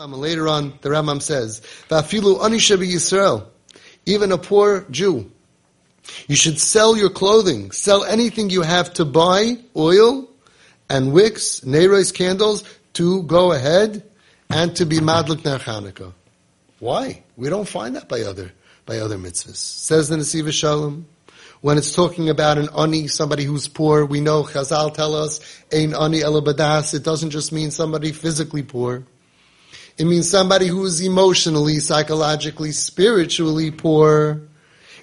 Later on, the Rambam says, "Va'afilu anisha Yisrael, even a poor Jew, you should sell your clothing, sell anything you have to buy oil and wicks, neiros candles to go ahead and to be madlik ner Chanukah. Why? We don't find that by other by other mitzvahs. Says the Nesiva Shalom. When it's talking about an ani, somebody who's poor, we know Chazal tell us, ein ani elabadas. It doesn't just mean somebody physically poor. It means somebody who is emotionally, psychologically, spiritually poor.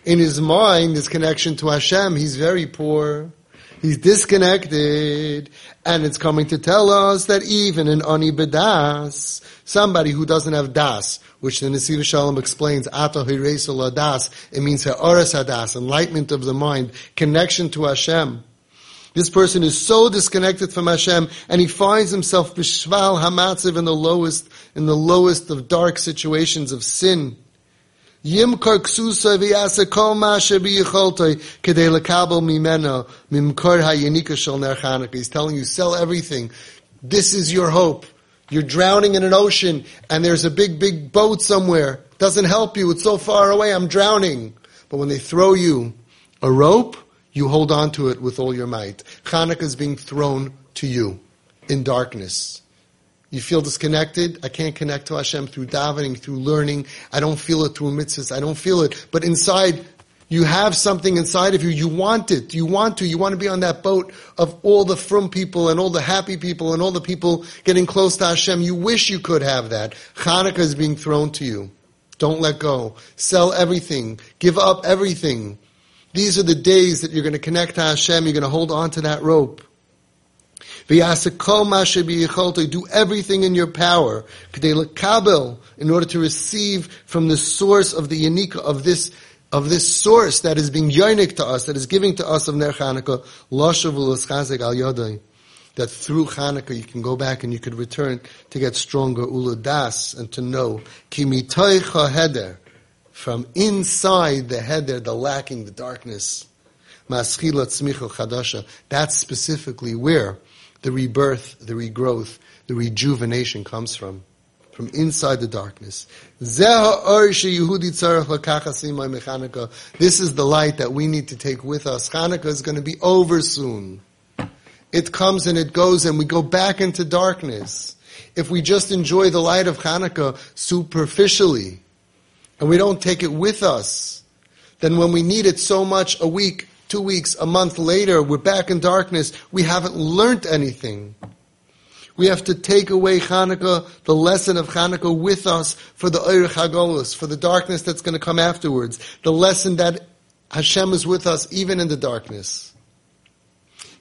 In his mind, his connection to Hashem, he's very poor. He's disconnected. And it's coming to tell us that even in Ani Bedas, somebody who doesn't have Das, which the Nesiv Shalom explains, Hiresul Das, it means Ha'aras Hadas, enlightenment of the mind, connection to Hashem. This person is so disconnected from Hashem, and he finds himself bishval hamatziv in the lowest, in the lowest of dark situations of sin. Yimkar ksusa v'yasa kol masha b'yicholtoi kedei lekabel mimeno mimkar hayenika shel ner He's telling you, sell everything. This is your hope. You're drowning in an ocean, and there's a big, big boat somewhere. Doesn't help you. It's so far away. I'm drowning. But when they throw you a rope, you hold on to it with all your might. Hanukkah is being thrown to you in darkness. You feel disconnected. I can't connect to Hashem through davening, through learning. I don't feel it through mitzvahs. I don't feel it. But inside, you have something inside of you. You want it. You want to. You want to be on that boat of all the frum people and all the happy people and all the people getting close to Hashem. You wish you could have that. Hanukkah is being thrown to you. Don't let go. Sell everything. Give up everything. These are the days that you're going to connect to Hashem. You're going to hold on to that rope. Do everything in your power in order to receive from the source of the Yanika of this of this source that is being yonik to us, that is giving to us of Ner Chanukah, al that through Chanukah you can go back and you could return to get stronger, uludas, and to know, heder, from inside the head there, the lacking, the darkness. That's specifically where the rebirth, the regrowth, the rejuvenation comes from. From inside the darkness. This is the light that we need to take with us. Hanukkah is going to be over soon. It comes and it goes and we go back into darkness. If we just enjoy the light of Hanukkah superficially, and we don't take it with us, then when we need it so much a week, two weeks, a month later, we're back in darkness, we haven't learned anything. We have to take away Hanukkah, the lesson of Hanukkah with us for the Eir Hagolus, for the darkness that's going to come afterwards. The lesson that Hashem is with us even in the darkness.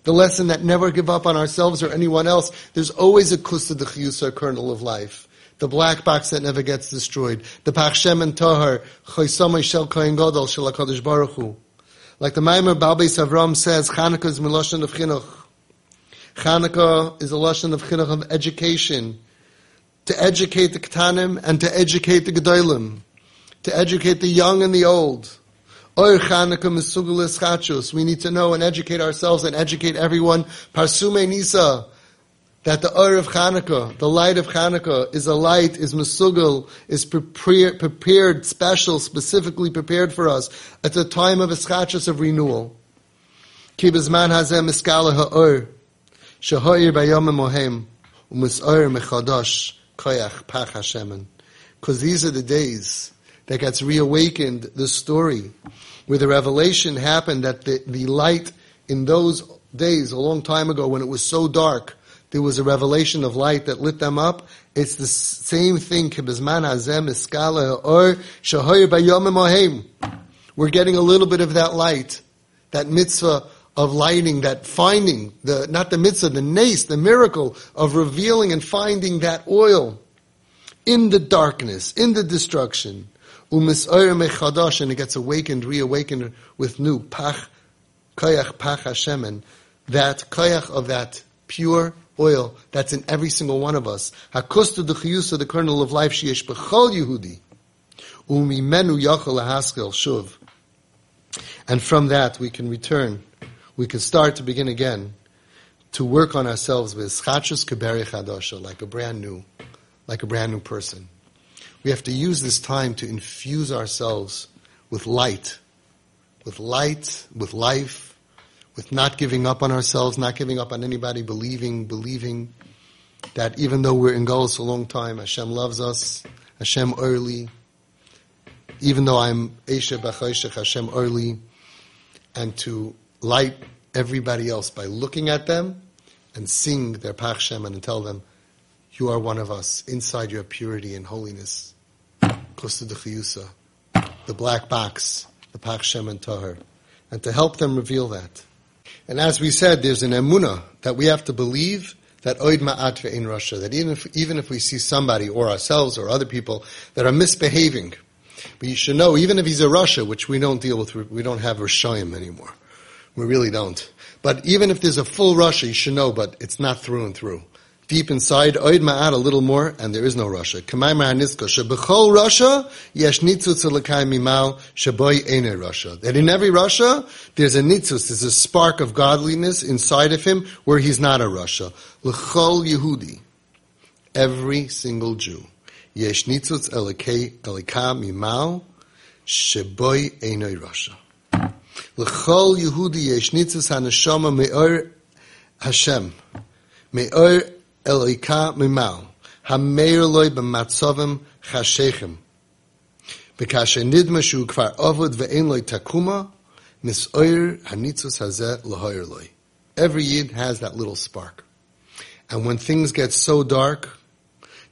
The lesson that never give up on ourselves or anyone else. There's always a kusa the kernel of life the black box that never gets destroyed, the Pachshem and Tahar, Choysamay Shel Kohen Gadol Shel HaKadosh Baruch Hu. Like the Maimer Balbeis Avram says, Chanukah is Miloshan of Chinuch. Chanukah is a Lashon of Chinuch of education. To educate the Ketanim and to educate the Gedolim. To educate the young and the old. Chanukah Chachus. We need to know and educate ourselves and educate everyone. Parsume Nisa that the Ur of Chanukah, the light of Chanukah, is a light, is Mesugel, is prepared, prepared, special, specifically prepared for us at the time of Eschachus of renewal. Ki bezman hazeh miskala ha'ur, shehoir bayom mohem, u'mis'ur mechadosh, koyach pach Hashemen. Because these are the days that gets reawakened, the story, where the revelation happened that the, the light in those days, a long time ago, when it was so dark, there was a revelation of light that lit them up. It's the same thing. We're getting a little bit of that light, that mitzvah of lighting, that finding, the, not the mitzvah, the nace, the miracle of revealing and finding that oil in the darkness, in the destruction. Umis And it gets awakened, reawakened with new pach, koyach pach Hashemen, that koyach of that pure oil that's in every single one of us. Hakusta the chiyusa, the kernel of life, sheyesh b'chol Yehudi. Umimenu yachol lahaskel shuv. And from that we can return, we can start to begin again, to work on ourselves with chachus keberi chadosha, like a brand new, like a brand new person. We have to use this time to infuse ourselves with light, with light, with life, with not giving up on ourselves, not giving up on anybody, believing, believing that even though we're in Golos a long time, Hashem loves us, Hashem early, even though I'm Eshe B'Choshech, Hashem early, and to light everybody else by looking at them and sing their Pach and tell them, you are one of us. Inside your purity and holiness. Close to the black box, the Pach Shem and Tahar. And to help them reveal that. And as we said, there's an emuna that we have to believe that oid ma'at in rasha, that even if, even if we see somebody or ourselves or other people that are misbehaving, you should know, even if he's a rasha, which we don't deal with, we don't have Rishayim anymore. We really don't. But even if there's a full rasha, you should know, but it's not through and through. Deep inside, oid ma'at a little more, and there is no rasha. Kamay ma'aniska, shebechol rasha, yesh nitzutz l'kai mimal, sheboy ene rasha. That in every rasha, there's a nitzutz, there's a spark of godliness inside of him, where he's not a rasha. L'chol Yehudi, every single Jew. Yesh nitzutz elika mimal, sheboy ene rasha. L'chol Yehudi yesh nitzutz haneshama me'or Hashem. Me'or Eloika mimal, hameir loy b'matzovim chashechem. B'kasher nidma shu kvar avod ve'en loy takuma, misoir hanitzus hazeh lahoyer loy. Every yid has that little spark. And when things get so dark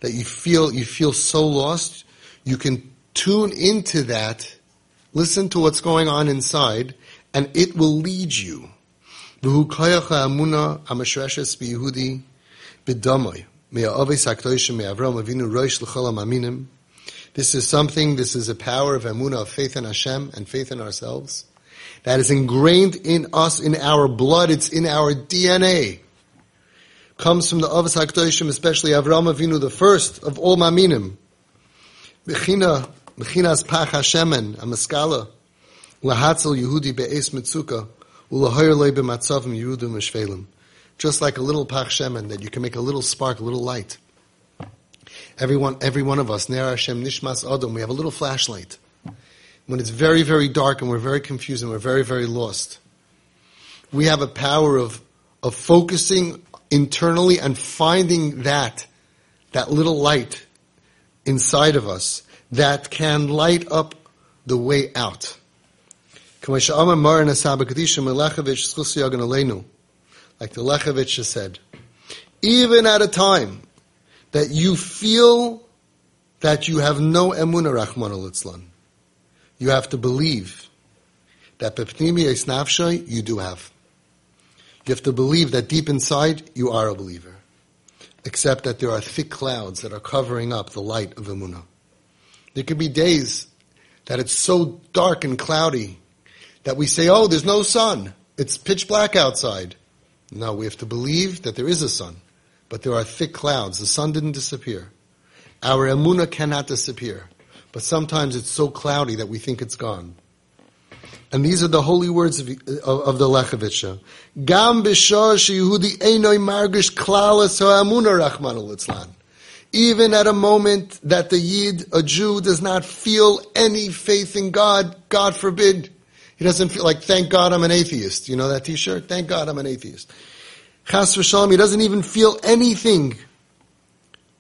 that you feel, you feel so lost, you can tune into that, listen to what's going on inside, and it will lead you. V'hu koyach ha'amuna amashreshes b'Yehudi This is something, this is a power of emunah, of faith in Hashem and faith in ourselves. That is ingrained in us, in our blood, it's in our DNA. Comes from the Avos HaKadoshim, especially Avram Avinu, the first of all Maminim. Bechinas Pach Hashemen, a Lahatzel Yehudi Mitzuka, Ulahoyer Lei B'matzavim Yehudim just like a little pach shemen, that you can make a little spark, a little light. Everyone, every one of us, Ner Hashem Nishmas Adam, we have a little flashlight. When it's very, very dark and we're very confused and we're very, very lost, we have a power of, of focusing internally and finding that, that little light inside of us that can light up the way out like the Lechovitch has said, even at a time that you feel that you have no emuna Rahman al you have to believe that bepnimi nafshay you do have. You have to believe that deep inside you are a believer, except that there are thick clouds that are covering up the light of emuna. There could be days that it's so dark and cloudy that we say, "Oh, there's no sun; it's pitch black outside." No, we have to believe that there is a sun, but there are thick clouds. The sun didn't disappear. Our emuna cannot disappear, but sometimes it's so cloudy that we think it's gone. And these are the holy words of, of, of the Lechovitcha. Gam Yehudi einoi margish klalas ha'amuna rachman Even at a moment that the Yid, a Jew, does not feel any faith in God, God forbid, he doesn't feel like, thank God I'm an atheist. You know that t-shirt? Thank God I'm an atheist. Chas v'shalom, he doesn't even feel anything.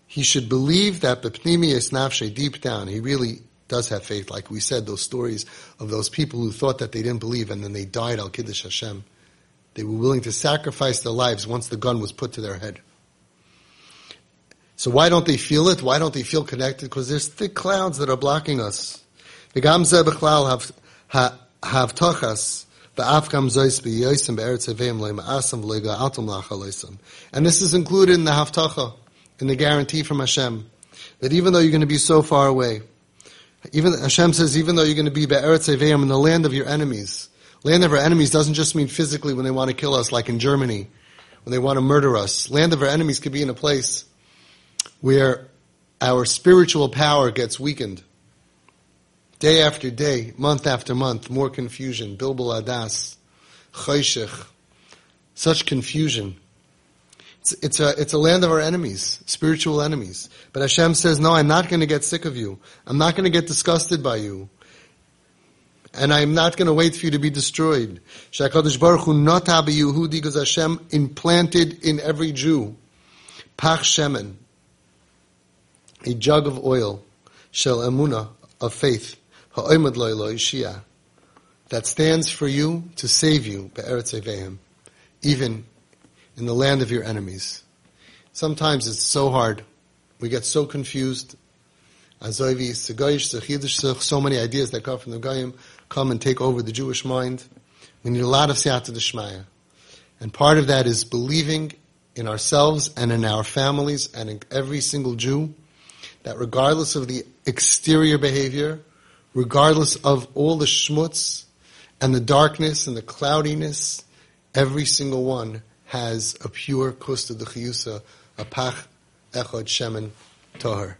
He should believe that b'pnimi nafshe, deep down, he really does have faith. Like we said, those stories of those people who thought that they didn't believe and then they died al kiddush Hashem. They were willing to sacrifice their lives once the gun was put to their head. So why don't they feel it? Why don't they feel connected? Because there's thick clouds that are blocking us. Havtachas and this is included in the haftacha, in the guarantee from Hashem, that even though you're going to be so far away, even Hashem says, even though you're going to be be'eretz Evim in the land of your enemies, land of our enemies doesn't just mean physically when they want to kill us, like in Germany, when they want to murder us. Land of our enemies could be in a place where our spiritual power gets weakened Day after day, month after month, more confusion. Bilbul Adas, Chayshich, such confusion. It's, it's, a, it's a land of our enemies, spiritual enemies. But Hashem says, no, I'm not going to get sick of you. I'm not going to get disgusted by you. And I'm not going to wait for you to be destroyed. Shakadosh Baruch Hu not Yehudi because Hashem implanted in every Jew pach shemen, a jug of oil, shel emuna, of faith, that stands for you to save you, be'eretz even in the land of your enemies. Sometimes it's so hard. We get so confused. so many ideas that come from the Goyim come and take over the Jewish mind. We need a lot of siyata d'shmaya. And part of that is believing in ourselves and in our families and in every single Jew that regardless of the exterior behavior, regardless of all the schmutz and the darkness and the cloudiness, every single one has a pure kusta de chiyusa, a pach echod shemen toher.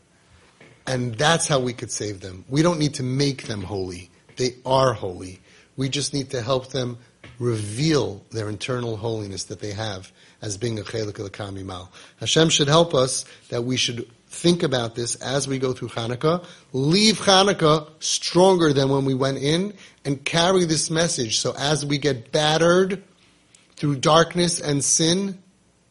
And that's how we could save them. We don't need to make them holy. They are holy. We just need to help them reveal their internal holiness that they have as being a chelik of mal. Hashem should help us that we should think about this as we go through Hanukkah. Leave Hanukkah stronger than when we went in and carry this message. So as we get battered through darkness and sin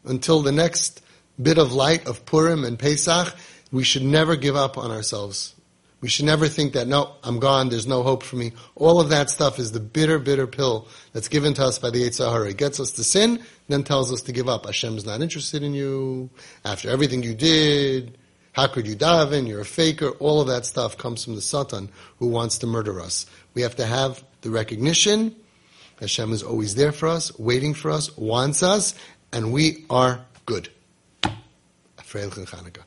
until the next bit of light of Purim and Pesach, we should never give up on ourselves. We should never think that, no, I'm gone, there's no hope for me. All of that stuff is the bitter, bitter pill that's given to us by the Yetzer Hara. It gets us to sin, then tells us to give up. Hashem's not interested in you. After everything you did, how could you daven? You're a faker. All of that stuff comes from the Satan who wants to murder us. We have to have the recognition. Hashem is always there for us, waiting for us, wants us, and we are good. Freilich Chanukah.